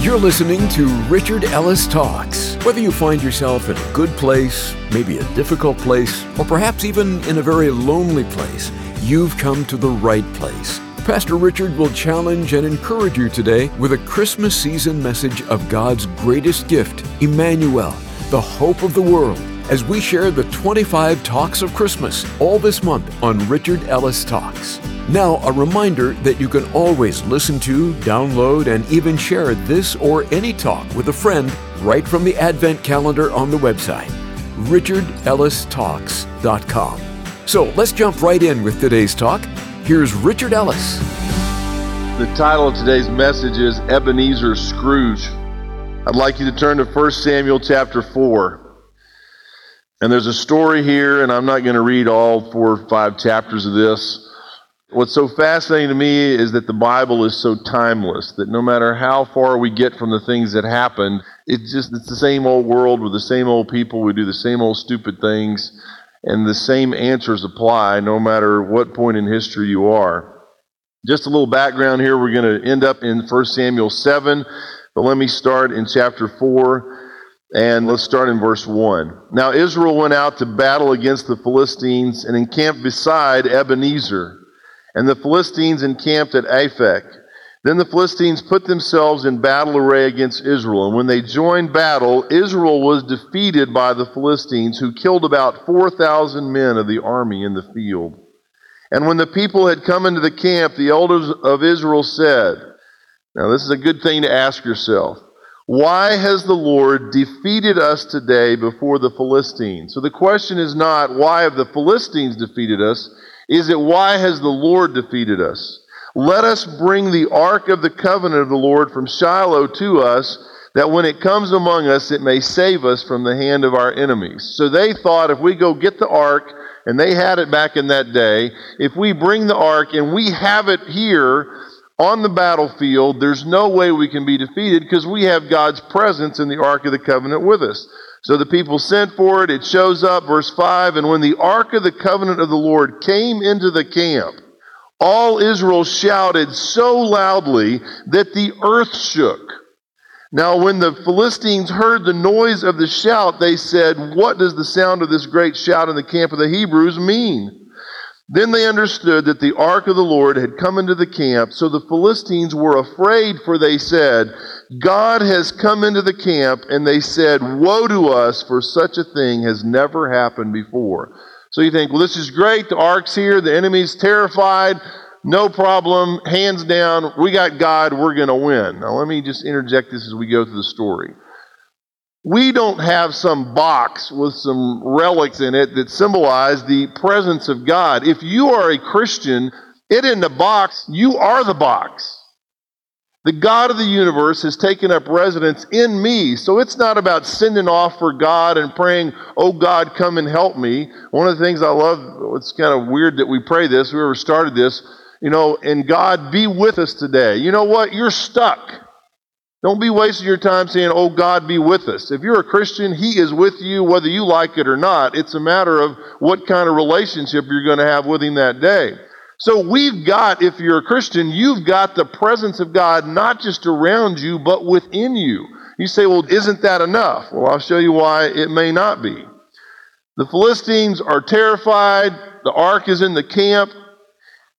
You're listening to Richard Ellis Talks. Whether you find yourself in a good place, maybe a difficult place, or perhaps even in a very lonely place, you've come to the right place. Pastor Richard will challenge and encourage you today with a Christmas season message of God's greatest gift, Emmanuel, the hope of the world, as we share the 25 Talks of Christmas all this month on Richard Ellis Talks. Now, a reminder that you can always listen to, download, and even share this or any talk with a friend right from the Advent calendar on the website, richardellistalks.com. So let's jump right in with today's talk. Here's Richard Ellis. The title of today's message is Ebenezer Scrooge. I'd like you to turn to 1 Samuel chapter 4. And there's a story here, and I'm not going to read all four or five chapters of this. What's so fascinating to me is that the Bible is so timeless that no matter how far we get from the things that happened, it's just it's the same old world with the same old people. We do the same old stupid things, and the same answers apply no matter what point in history you are. Just a little background here. We're going to end up in 1 Samuel 7, but let me start in chapter 4. And let's start in verse 1. Now Israel went out to battle against the Philistines and encamped beside Ebenezer. And the Philistines encamped at Aphek. Then the Philistines put themselves in battle array against Israel. And when they joined battle, Israel was defeated by the Philistines, who killed about 4,000 men of the army in the field. And when the people had come into the camp, the elders of Israel said, Now, this is a good thing to ask yourself. Why has the Lord defeated us today before the Philistines? So the question is not, why have the Philistines defeated us? Is it why has the Lord defeated us? Let us bring the ark of the covenant of the Lord from Shiloh to us, that when it comes among us, it may save us from the hand of our enemies. So they thought if we go get the ark, and they had it back in that day, if we bring the ark and we have it here on the battlefield, there's no way we can be defeated because we have God's presence in the ark of the covenant with us. So the people sent for it. It shows up, verse 5 And when the ark of the covenant of the Lord came into the camp, all Israel shouted so loudly that the earth shook. Now, when the Philistines heard the noise of the shout, they said, What does the sound of this great shout in the camp of the Hebrews mean? Then they understood that the ark of the Lord had come into the camp, so the Philistines were afraid, for they said, God has come into the camp, and they said, Woe to us, for such a thing has never happened before. So you think, well, this is great. The ark's here. The enemy's terrified. No problem. Hands down. We got God. We're going to win. Now, let me just interject this as we go through the story. We don't have some box with some relics in it that symbolize the presence of God. If you are a Christian, it in the box, you are the box. The God of the universe has taken up residence in me. So it's not about sending off for God and praying, oh God, come and help me. One of the things I love, it's kind of weird that we pray this, whoever started this, you know, and God be with us today. You know what? You're stuck. Don't be wasting your time saying, oh God, be with us. If you're a Christian, He is with you whether you like it or not. It's a matter of what kind of relationship you're going to have with Him that day. So we've got, if you're a Christian, you've got the presence of God not just around you, but within you. You say, well, isn't that enough? Well, I'll show you why it may not be. The Philistines are terrified. The ark is in the camp.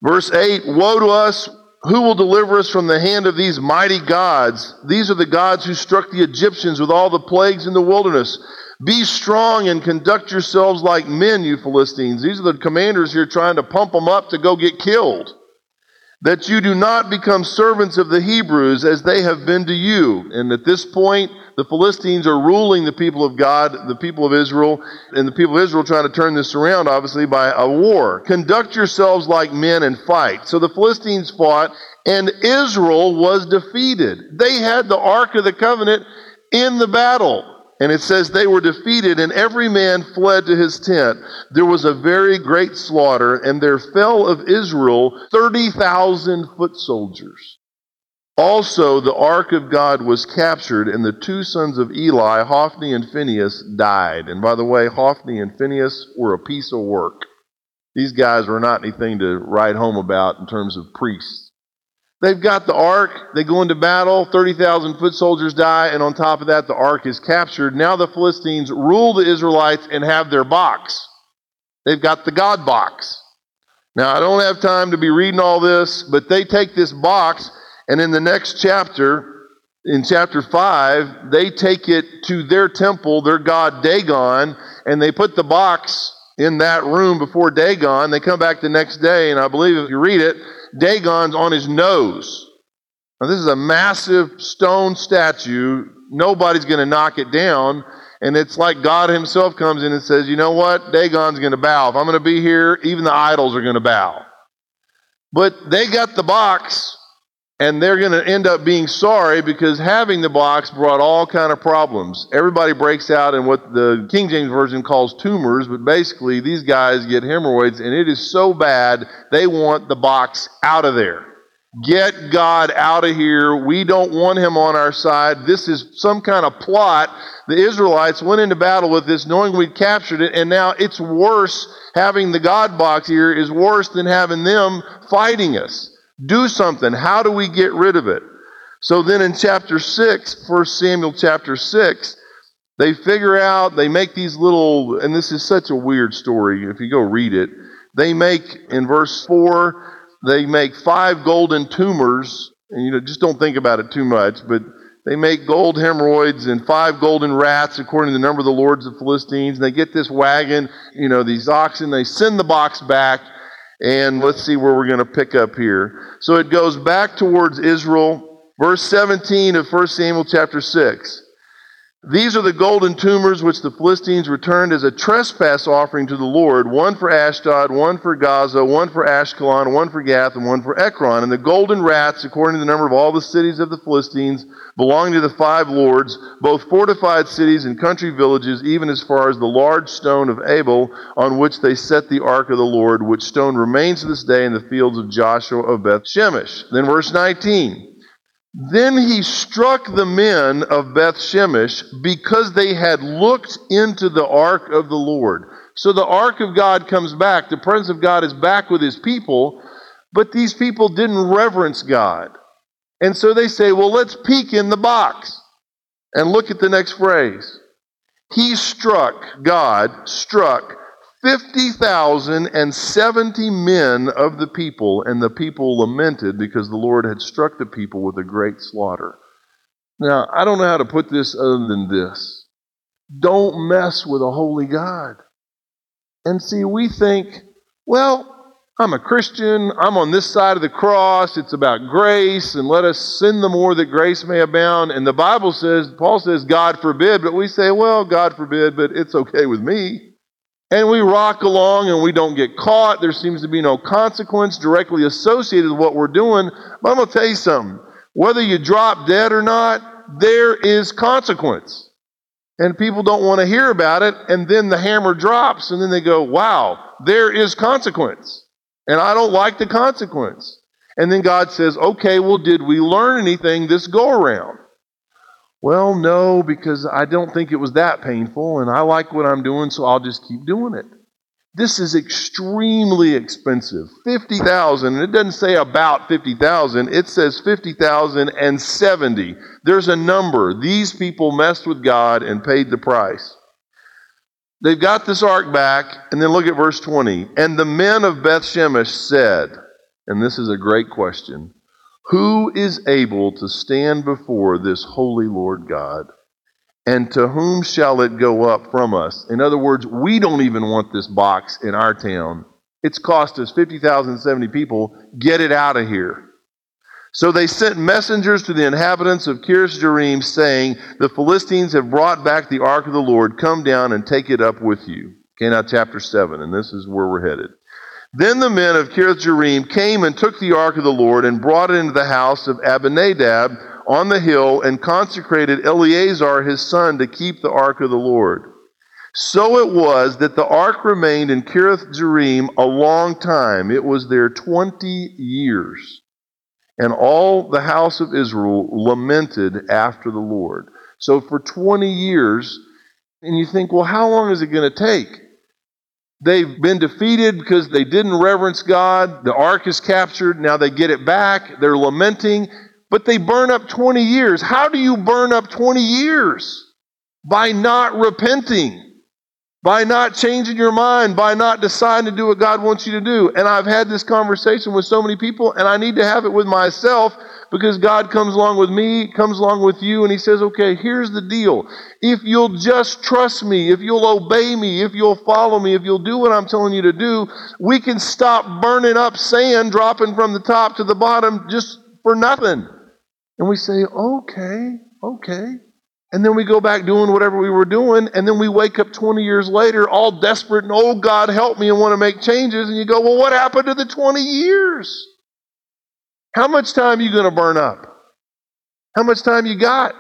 Verse 8 Woe to us! Who will deliver us from the hand of these mighty gods? These are the gods who struck the Egyptians with all the plagues in the wilderness. Be strong and conduct yourselves like men, you Philistines. These are the commanders here trying to pump them up to go get killed. That you do not become servants of the Hebrews as they have been to you. And at this point, the Philistines are ruling the people of God, the people of Israel, and the people of Israel trying to turn this around, obviously, by a war. Conduct yourselves like men and fight. So the Philistines fought, and Israel was defeated. They had the Ark of the Covenant in the battle. And it says they were defeated, and every man fled to his tent. There was a very great slaughter, and there fell of Israel 30,000 foot soldiers. Also, the ark of God was captured, and the two sons of Eli, Hophni and Phinehas, died. And by the way, Hophni and Phinehas were a piece of work. These guys were not anything to write home about in terms of priests. They've got the ark. They go into battle. 30,000 foot soldiers die. And on top of that, the ark is captured. Now the Philistines rule the Israelites and have their box. They've got the God box. Now, I don't have time to be reading all this, but they take this box, and in the next chapter, in chapter 5, they take it to their temple, their god Dagon, and they put the box in that room before Dagon. They come back the next day, and I believe if you read it, Dagon's on his nose. Now, this is a massive stone statue. Nobody's going to knock it down. And it's like God Himself comes in and says, you know what? Dagon's going to bow. If I'm going to be here, even the idols are going to bow. But they got the box, and they're going to end up being sorry because having the box brought all kind of problems. Everybody breaks out in what the King James Version calls tumors, but basically these guys get hemorrhoids, and it is so bad they want the box out of there. Get God out of here. We don't want him on our side. This is some kind of plot. The Israelites went into battle with this knowing we'd captured it, and now it's worse. Having the God box here is worse than having them fighting us. Do something. How do we get rid of it? So then in chapter 6, 1 Samuel chapter 6, they figure out, they make these little, and this is such a weird story if you go read it. They make, in verse 4, they make five golden tumors, and you know, just don't think about it too much, but they make gold hemorrhoids and five golden rats according to the number of the lords of the Philistines. And they get this wagon, you know, these oxen, they send the box back, and let's see where we're going to pick up here. So it goes back towards Israel, verse 17 of 1 Samuel chapter 6. These are the golden tumors which the Philistines returned as a trespass offering to the Lord one for Ashdod, one for Gaza, one for Ashkelon, one for Gath, and one for Ekron. And the golden rats, according to the number of all the cities of the Philistines, belonging to the five lords, both fortified cities and country villages, even as far as the large stone of Abel, on which they set the ark of the Lord, which stone remains to this day in the fields of Joshua of Beth Shemesh. Then verse 19. Then he struck the men of Beth Shemesh because they had looked into the ark of the Lord. So the ark of God comes back. The presence of God is back with his people, but these people didn't reverence God. And so they say, well, let's peek in the box. And look at the next phrase. He struck, God struck 50,070 men of the people, and the people lamented because the Lord had struck the people with a great slaughter. Now, I don't know how to put this other than this. Don't mess with a holy God. And see, we think, well, I'm a Christian. I'm on this side of the cross. It's about grace, and let us sin the more that grace may abound. And the Bible says, Paul says, God forbid, but we say, well, God forbid, but it's okay with me. And we rock along and we don't get caught. There seems to be no consequence directly associated with what we're doing. But I'm going to tell you something. Whether you drop dead or not, there is consequence. And people don't want to hear about it. And then the hammer drops and then they go, wow, there is consequence. And I don't like the consequence. And then God says, okay, well, did we learn anything this go around? Well, no, because I don't think it was that painful, and I like what I'm doing, so I'll just keep doing it. This is extremely expensive. 50,000, and it doesn't say about 50,000, it says 50,070. There's a number. These people messed with God and paid the price. They've got this ark back, and then look at verse 20. And the men of Beth Shemesh said, and this is a great question who is able to stand before this holy Lord God? And to whom shall it go up from us? In other words, we don't even want this box in our town. It's cost us 50,070 people. Get it out of here. So they sent messengers to the inhabitants of Kiriath Jearim, saying, The Philistines have brought back the ark of the Lord. Come down and take it up with you. Okay, now chapter 7, and this is where we're headed. Then the men of Kiriath Jearim came and took the ark of the Lord and brought it into the house of Abinadab on the hill and consecrated Eleazar his son to keep the ark of the Lord. So it was that the ark remained in Kiriath Jearim a long time. It was there 20 years. And all the house of Israel lamented after the Lord. So for 20 years, and you think, well, how long is it going to take? They've been defeated because they didn't reverence God. The ark is captured. Now they get it back. They're lamenting, but they burn up 20 years. How do you burn up 20 years? By not repenting by not changing your mind, by not deciding to do what God wants you to do. And I've had this conversation with so many people, and I need to have it with myself because God comes along with me, comes along with you, and He says, okay, here's the deal. If you'll just trust me, if you'll obey me, if you'll follow me, if you'll do what I'm telling you to do, we can stop burning up sand dropping from the top to the bottom just for nothing. And we say, okay, okay. And then we go back doing whatever we were doing, and then we wake up 20 years later all desperate and, oh, God, help me, and want to make changes. And you go, well, what happened to the 20 years? How much time are you going to burn up? How much time you got?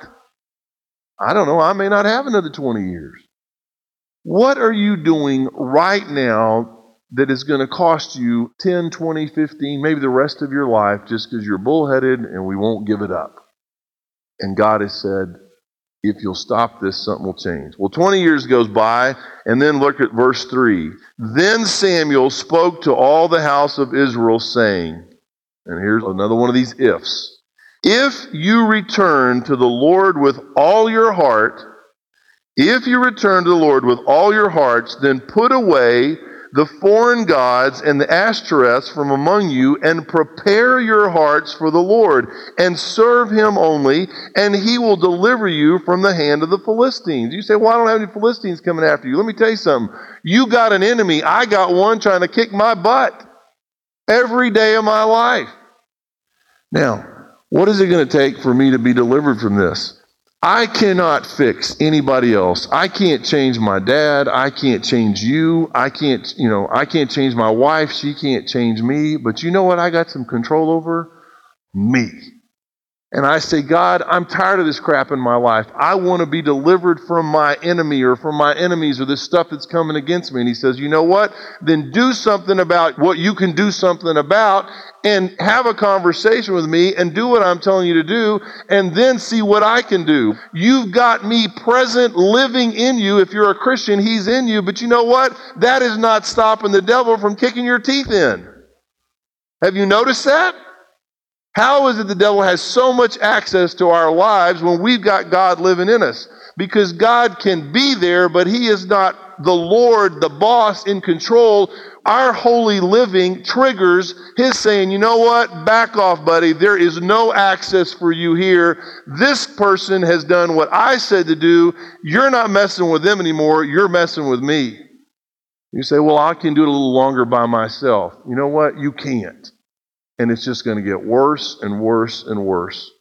I don't know. I may not have another 20 years. What are you doing right now that is going to cost you 10, 20, 15, maybe the rest of your life just because you're bullheaded and we won't give it up? And God has said, if you'll stop this, something will change. Well, 20 years goes by, and then look at verse 3. Then Samuel spoke to all the house of Israel, saying, and here's another one of these ifs. If you return to the Lord with all your heart, if you return to the Lord with all your hearts, then put away the foreign gods and the Ashtoreths from among you, and prepare your hearts for the Lord, and serve him only, and he will deliver you from the hand of the Philistines. You say, Well, I don't have any Philistines coming after you. Let me tell you something. You got an enemy. I got one trying to kick my butt every day of my life. Now, what is it going to take for me to be delivered from this? I cannot fix anybody else. I can't change my dad. I can't change you. I can't, you know, I can't change my wife. She can't change me. But you know what I got some control over? Me. And I say, God, I'm tired of this crap in my life. I want to be delivered from my enemy or from my enemies or this stuff that's coming against me. And he says, You know what? Then do something about what you can do something about and have a conversation with me and do what I'm telling you to do and then see what I can do. You've got me present, living in you. If you're a Christian, he's in you. But you know what? That is not stopping the devil from kicking your teeth in. Have you noticed that? How is it the devil has so much access to our lives when we've got God living in us? Because God can be there, but He is not the Lord, the boss in control. Our holy living triggers His saying, you know what? Back off, buddy. There is no access for you here. This person has done what I said to do. You're not messing with them anymore. You're messing with me. You say, well, I can do it a little longer by myself. You know what? You can't and it's just going to get worse and worse and worse.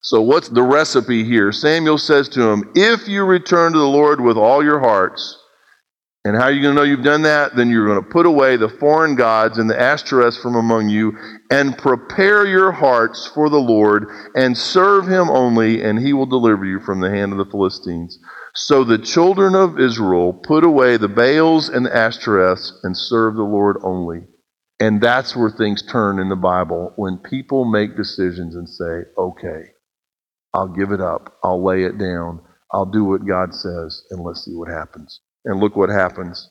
So, what's the recipe here? Samuel says to him, If you return to the Lord with all your hearts, and how are you going to know you've done that? Then you're going to put away the foreign gods and the Ashtoreths from among you, and prepare your hearts for the Lord, and serve him only, and he will deliver you from the hand of the Philistines. So the children of Israel put away the Baals and the Ashtoreths, and served the Lord only. And that's where things turn in the Bible when people make decisions and say, okay, I'll give it up. I'll lay it down. I'll do what God says, and let's see what happens. And look what happens.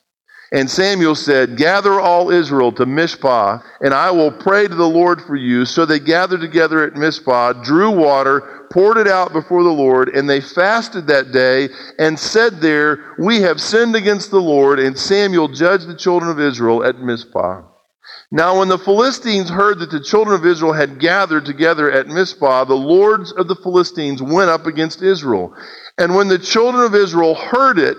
And Samuel said, Gather all Israel to Mizpah, and I will pray to the Lord for you. So they gathered together at Mizpah, drew water, poured it out before the Lord, and they fasted that day and said there, We have sinned against the Lord. And Samuel judged the children of Israel at Mizpah. Now, when the Philistines heard that the children of Israel had gathered together at Mizpah, the lords of the Philistines went up against Israel. And when the children of Israel heard it,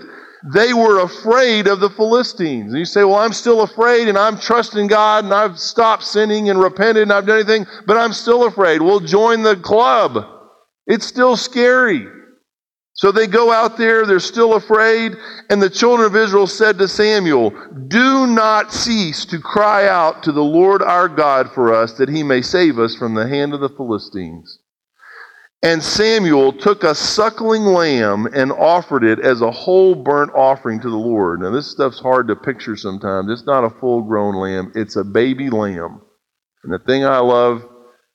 they were afraid of the Philistines. And you say, Well, I'm still afraid, and I'm trusting God, and I've stopped sinning and repented, and I've done anything, but I'm still afraid. Well, join the club. It's still scary. So they go out there, they're still afraid, and the children of Israel said to Samuel, Do not cease to cry out to the Lord our God for us, that he may save us from the hand of the Philistines. And Samuel took a suckling lamb and offered it as a whole burnt offering to the Lord. Now, this stuff's hard to picture sometimes. It's not a full grown lamb, it's a baby lamb. And the thing I love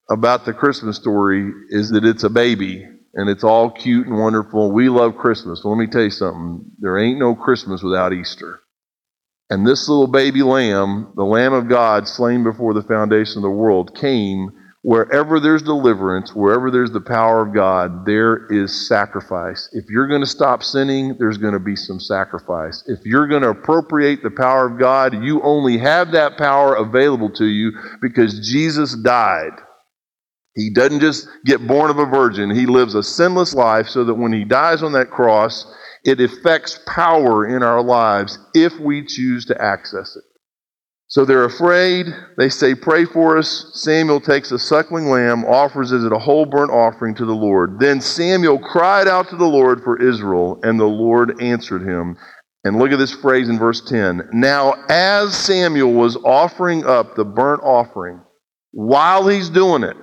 about the Christmas story is that it's a baby and it's all cute and wonderful. We love Christmas. Well, let me tell you something. There ain't no Christmas without Easter. And this little baby lamb, the Lamb of God, slain before the foundation of the world, came wherever there's deliverance, wherever there's the power of God, there is sacrifice. If you're going to stop sinning, there's going to be some sacrifice. If you're going to appropriate the power of God, you only have that power available to you because Jesus died. He doesn't just get born of a virgin, he lives a sinless life so that when he dies on that cross, it affects power in our lives if we choose to access it. So they're afraid. They say, Pray for us. Samuel takes a suckling lamb, offers it a whole burnt offering to the Lord. Then Samuel cried out to the Lord for Israel, and the Lord answered him. And look at this phrase in verse 10. Now, as Samuel was offering up the burnt offering, while he's doing it,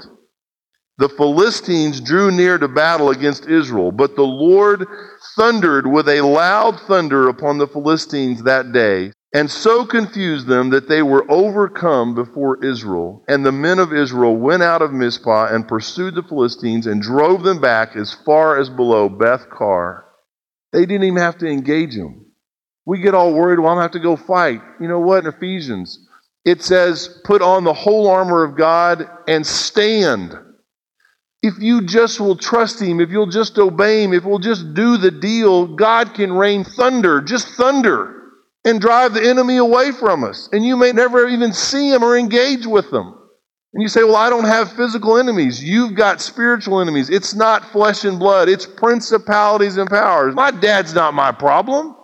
the Philistines drew near to battle against Israel, but the Lord thundered with a loud thunder upon the Philistines that day and so confused them that they were overcome before Israel. And the men of Israel went out of Mizpah and pursued the Philistines and drove them back as far as below Beth Kar. They didn't even have to engage them. We get all worried, well, I'm going to have to go fight. You know what? In Ephesians, it says, put on the whole armor of God and stand. If you just will trust Him, if you'll just obey Him, if we'll just do the deal, God can rain thunder, just thunder and drive the enemy away from us. And you may never even see them or engage with them. And you say, Well, I don't have physical enemies. You've got spiritual enemies. It's not flesh and blood, it's principalities and powers. My dad's not my problem.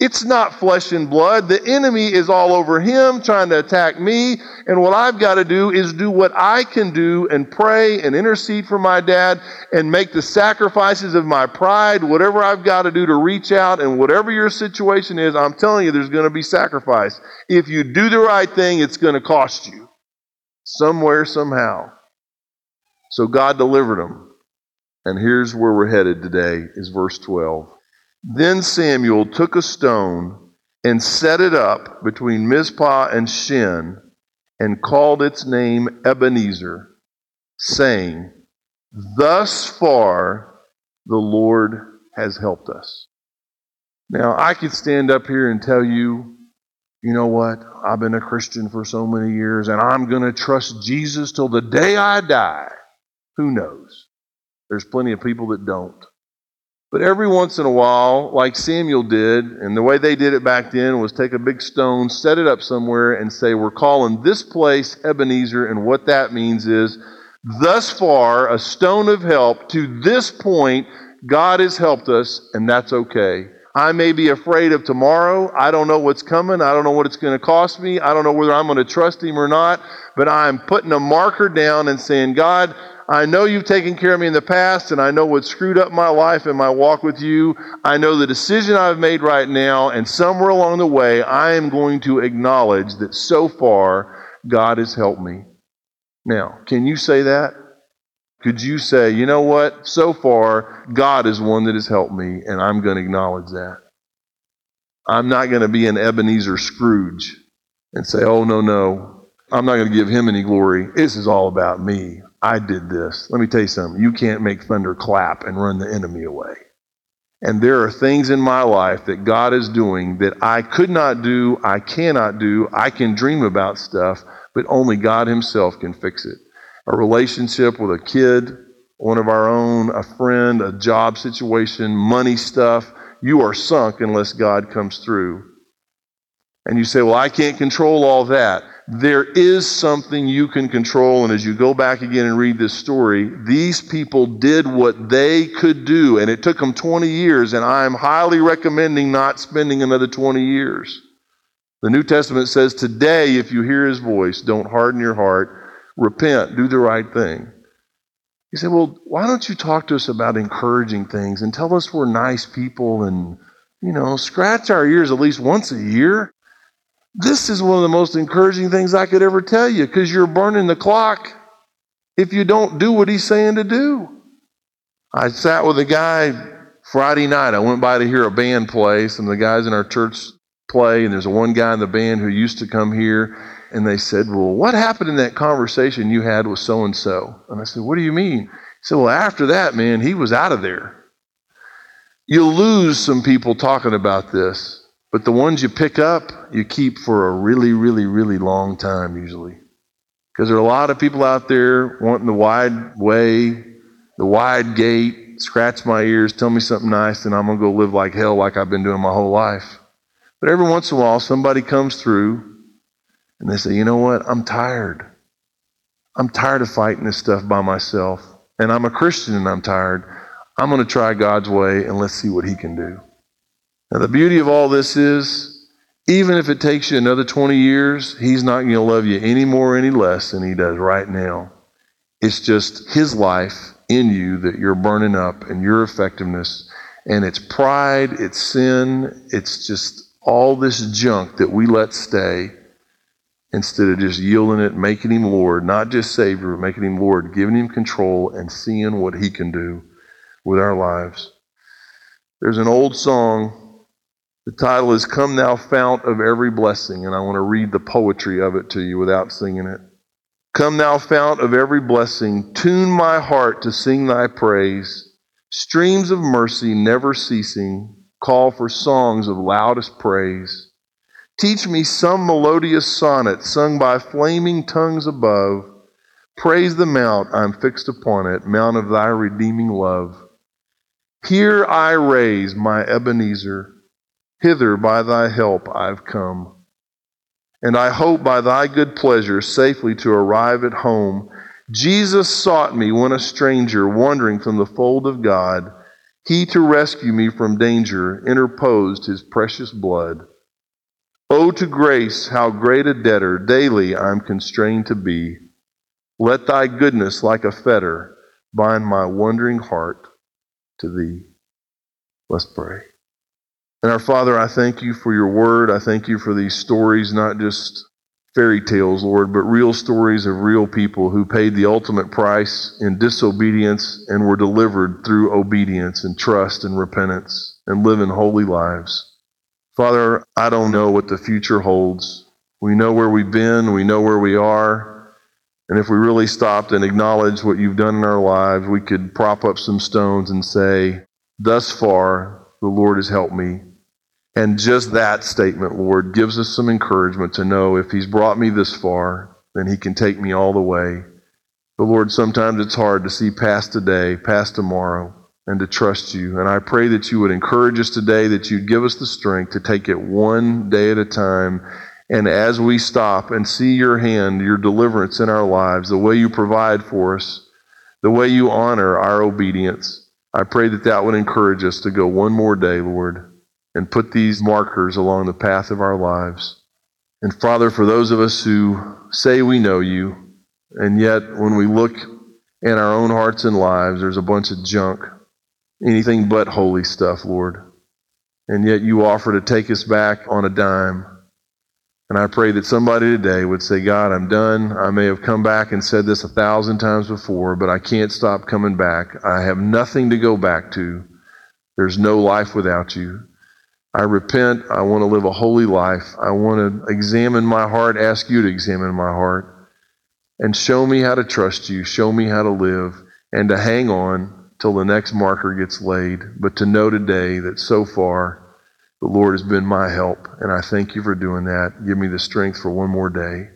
It's not flesh and blood. The enemy is all over him trying to attack me. And what I've got to do is do what I can do and pray and intercede for my dad and make the sacrifices of my pride, whatever I've got to do to reach out. And whatever your situation is, I'm telling you, there's going to be sacrifice. If you do the right thing, it's going to cost you somewhere, somehow. So God delivered him. And here's where we're headed today is verse 12. Then Samuel took a stone and set it up between Mizpah and Shen and called its name Ebenezer, saying, Thus far the Lord has helped us. Now, I could stand up here and tell you, you know what? I've been a Christian for so many years and I'm going to trust Jesus till the day I die. Who knows? There's plenty of people that don't. But every once in a while, like Samuel did, and the way they did it back then was take a big stone, set it up somewhere, and say, We're calling this place Ebenezer. And what that means is, thus far, a stone of help. To this point, God has helped us, and that's okay. I may be afraid of tomorrow. I don't know what's coming. I don't know what it's going to cost me. I don't know whether I'm going to trust Him or not. But I'm putting a marker down and saying, God, I know you've taken care of me in the past, and I know what screwed up my life and my walk with you. I know the decision I've made right now, and somewhere along the way, I am going to acknowledge that so far, God has helped me. Now, can you say that? Could you say, you know what? So far, God is one that has helped me, and I'm going to acknowledge that. I'm not going to be an Ebenezer Scrooge and say, oh, no, no. I'm not going to give him any glory. This is all about me. I did this. Let me tell you something. You can't make thunder clap and run the enemy away. And there are things in my life that God is doing that I could not do, I cannot do. I can dream about stuff, but only God Himself can fix it. A relationship with a kid, one of our own, a friend, a job situation, money stuff. You are sunk unless God comes through. And you say, Well, I can't control all that there is something you can control. And as you go back again and read this story, these people did what they could do. And it took them 20 years. And I'm highly recommending not spending another 20 years. The New Testament says, Today, if you hear his voice, don't harden your heart. Repent, do the right thing. You say, Well, why don't you talk to us about encouraging things and tell us we're nice people and, you know, scratch our ears at least once a year? This is one of the most encouraging things I could ever tell you because you're burning the clock if you don't do what he's saying to do. I sat with a guy Friday night. I went by to hear a band play. Some of the guys in our church play, and there's one guy in the band who used to come here. And they said, Well, what happened in that conversation you had with so and so? And I said, What do you mean? He said, Well, after that, man, he was out of there. You'll lose some people talking about this. But the ones you pick up, you keep for a really, really, really long time usually. Because there are a lot of people out there wanting the wide way, the wide gate, scratch my ears, tell me something nice, and I'm going to go live like hell like I've been doing my whole life. But every once in a while, somebody comes through and they say, you know what? I'm tired. I'm tired of fighting this stuff by myself. And I'm a Christian and I'm tired. I'm going to try God's way and let's see what He can do. Now, the beauty of all this is, even if it takes you another 20 years, He's not going to love you any more or any less than He does right now. It's just His life in you that you're burning up and your effectiveness. And it's pride, it's sin, it's just all this junk that we let stay instead of just yielding it, making Him Lord, not just Savior, but making Him Lord, giving Him control and seeing what He can do with our lives. There's an old song the title is Come Thou Fount of Every Blessing, and I want to read the poetry of it to you without singing it. Come, thou fount of every blessing, tune my heart to sing thy praise. Streams of mercy never ceasing, call for songs of loudest praise. Teach me some melodious sonnet sung by flaming tongues above. Praise the mount I'm fixed upon it, mount of thy redeeming love. Here I raise my Ebenezer Hither by thy help I've come. And I hope by thy good pleasure safely to arrive at home. Jesus sought me when a stranger, wandering from the fold of God. He to rescue me from danger interposed his precious blood. Oh, to grace, how great a debtor daily I'm constrained to be. Let thy goodness, like a fetter, bind my wondering heart to thee. Let's pray. And our Father, I thank you for your word. I thank you for these stories, not just fairy tales, Lord, but real stories of real people who paid the ultimate price in disobedience and were delivered through obedience and trust and repentance and living holy lives. Father, I don't know what the future holds. We know where we've been, we know where we are. And if we really stopped and acknowledged what you've done in our lives, we could prop up some stones and say, Thus far, the Lord has helped me. And just that statement, Lord, gives us some encouragement to know if He's brought me this far, then He can take me all the way. But Lord, sometimes it's hard to see past today, past tomorrow, and to trust you. And I pray that you would encourage us today, that you'd give us the strength to take it one day at a time. And as we stop and see your hand, your deliverance in our lives, the way you provide for us, the way you honor our obedience, I pray that that would encourage us to go one more day, Lord and put these markers along the path of our lives. And Father, for those of us who say we know you, and yet when we look in our own hearts and lives, there's a bunch of junk, anything but holy stuff, Lord. And yet you offer to take us back on a dime. And I pray that somebody today would say, God, I'm done. I may have come back and said this a thousand times before, but I can't stop coming back. I have nothing to go back to. There's no life without you. I repent. I want to live a holy life. I want to examine my heart, ask you to examine my heart, and show me how to trust you, show me how to live, and to hang on till the next marker gets laid. But to know today that so far, the Lord has been my help, and I thank you for doing that. Give me the strength for one more day.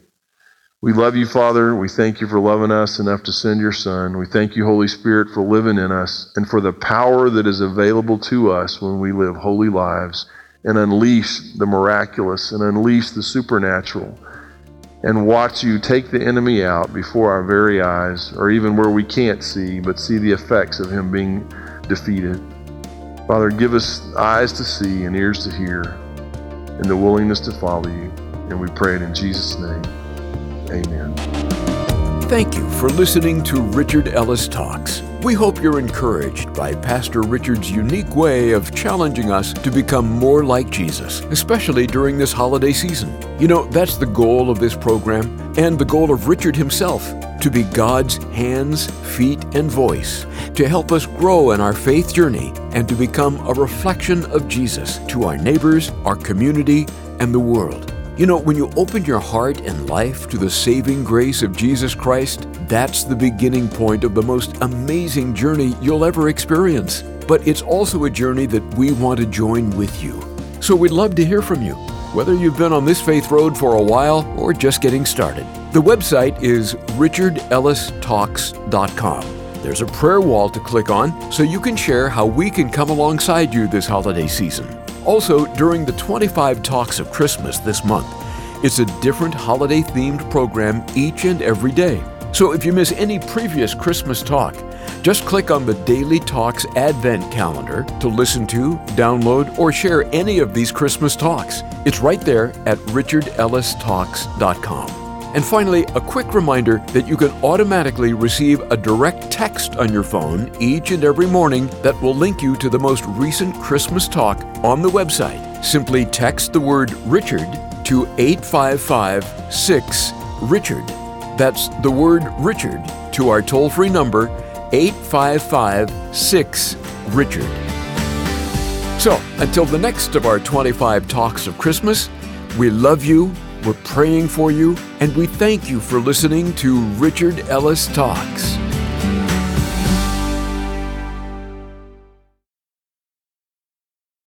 We love you, Father. We thank you for loving us enough to send your Son. We thank you, Holy Spirit, for living in us and for the power that is available to us when we live holy lives and unleash the miraculous and unleash the supernatural and watch you take the enemy out before our very eyes, or even where we can't see, but see the effects of him being defeated. Father, give us eyes to see and ears to hear and the willingness to follow you. And we pray it in Jesus' name. Amen. Thank you for listening to Richard Ellis Talks. We hope you're encouraged by Pastor Richard's unique way of challenging us to become more like Jesus, especially during this holiday season. You know, that's the goal of this program and the goal of Richard himself to be God's hands, feet, and voice, to help us grow in our faith journey and to become a reflection of Jesus to our neighbors, our community, and the world. You know, when you open your heart and life to the saving grace of Jesus Christ, that's the beginning point of the most amazing journey you'll ever experience. But it's also a journey that we want to join with you. So we'd love to hear from you, whether you've been on this faith road for a while or just getting started. The website is richardellistalks.com. There's a prayer wall to click on so you can share how we can come alongside you this holiday season. Also, during the 25 Talks of Christmas this month, it's a different holiday themed program each and every day. So if you miss any previous Christmas talk, just click on the Daily Talks Advent calendar to listen to, download, or share any of these Christmas talks. It's right there at richardellistalks.com. And finally, a quick reminder that you can automatically receive a direct text on your phone each and every morning that will link you to the most recent Christmas talk on the website. Simply text the word Richard to 855 6 Richard. That's the word Richard to our toll free number 855 6 Richard. So, until the next of our 25 Talks of Christmas, we love you we're praying for you, and we thank you for listening to Richard Ellis Talks.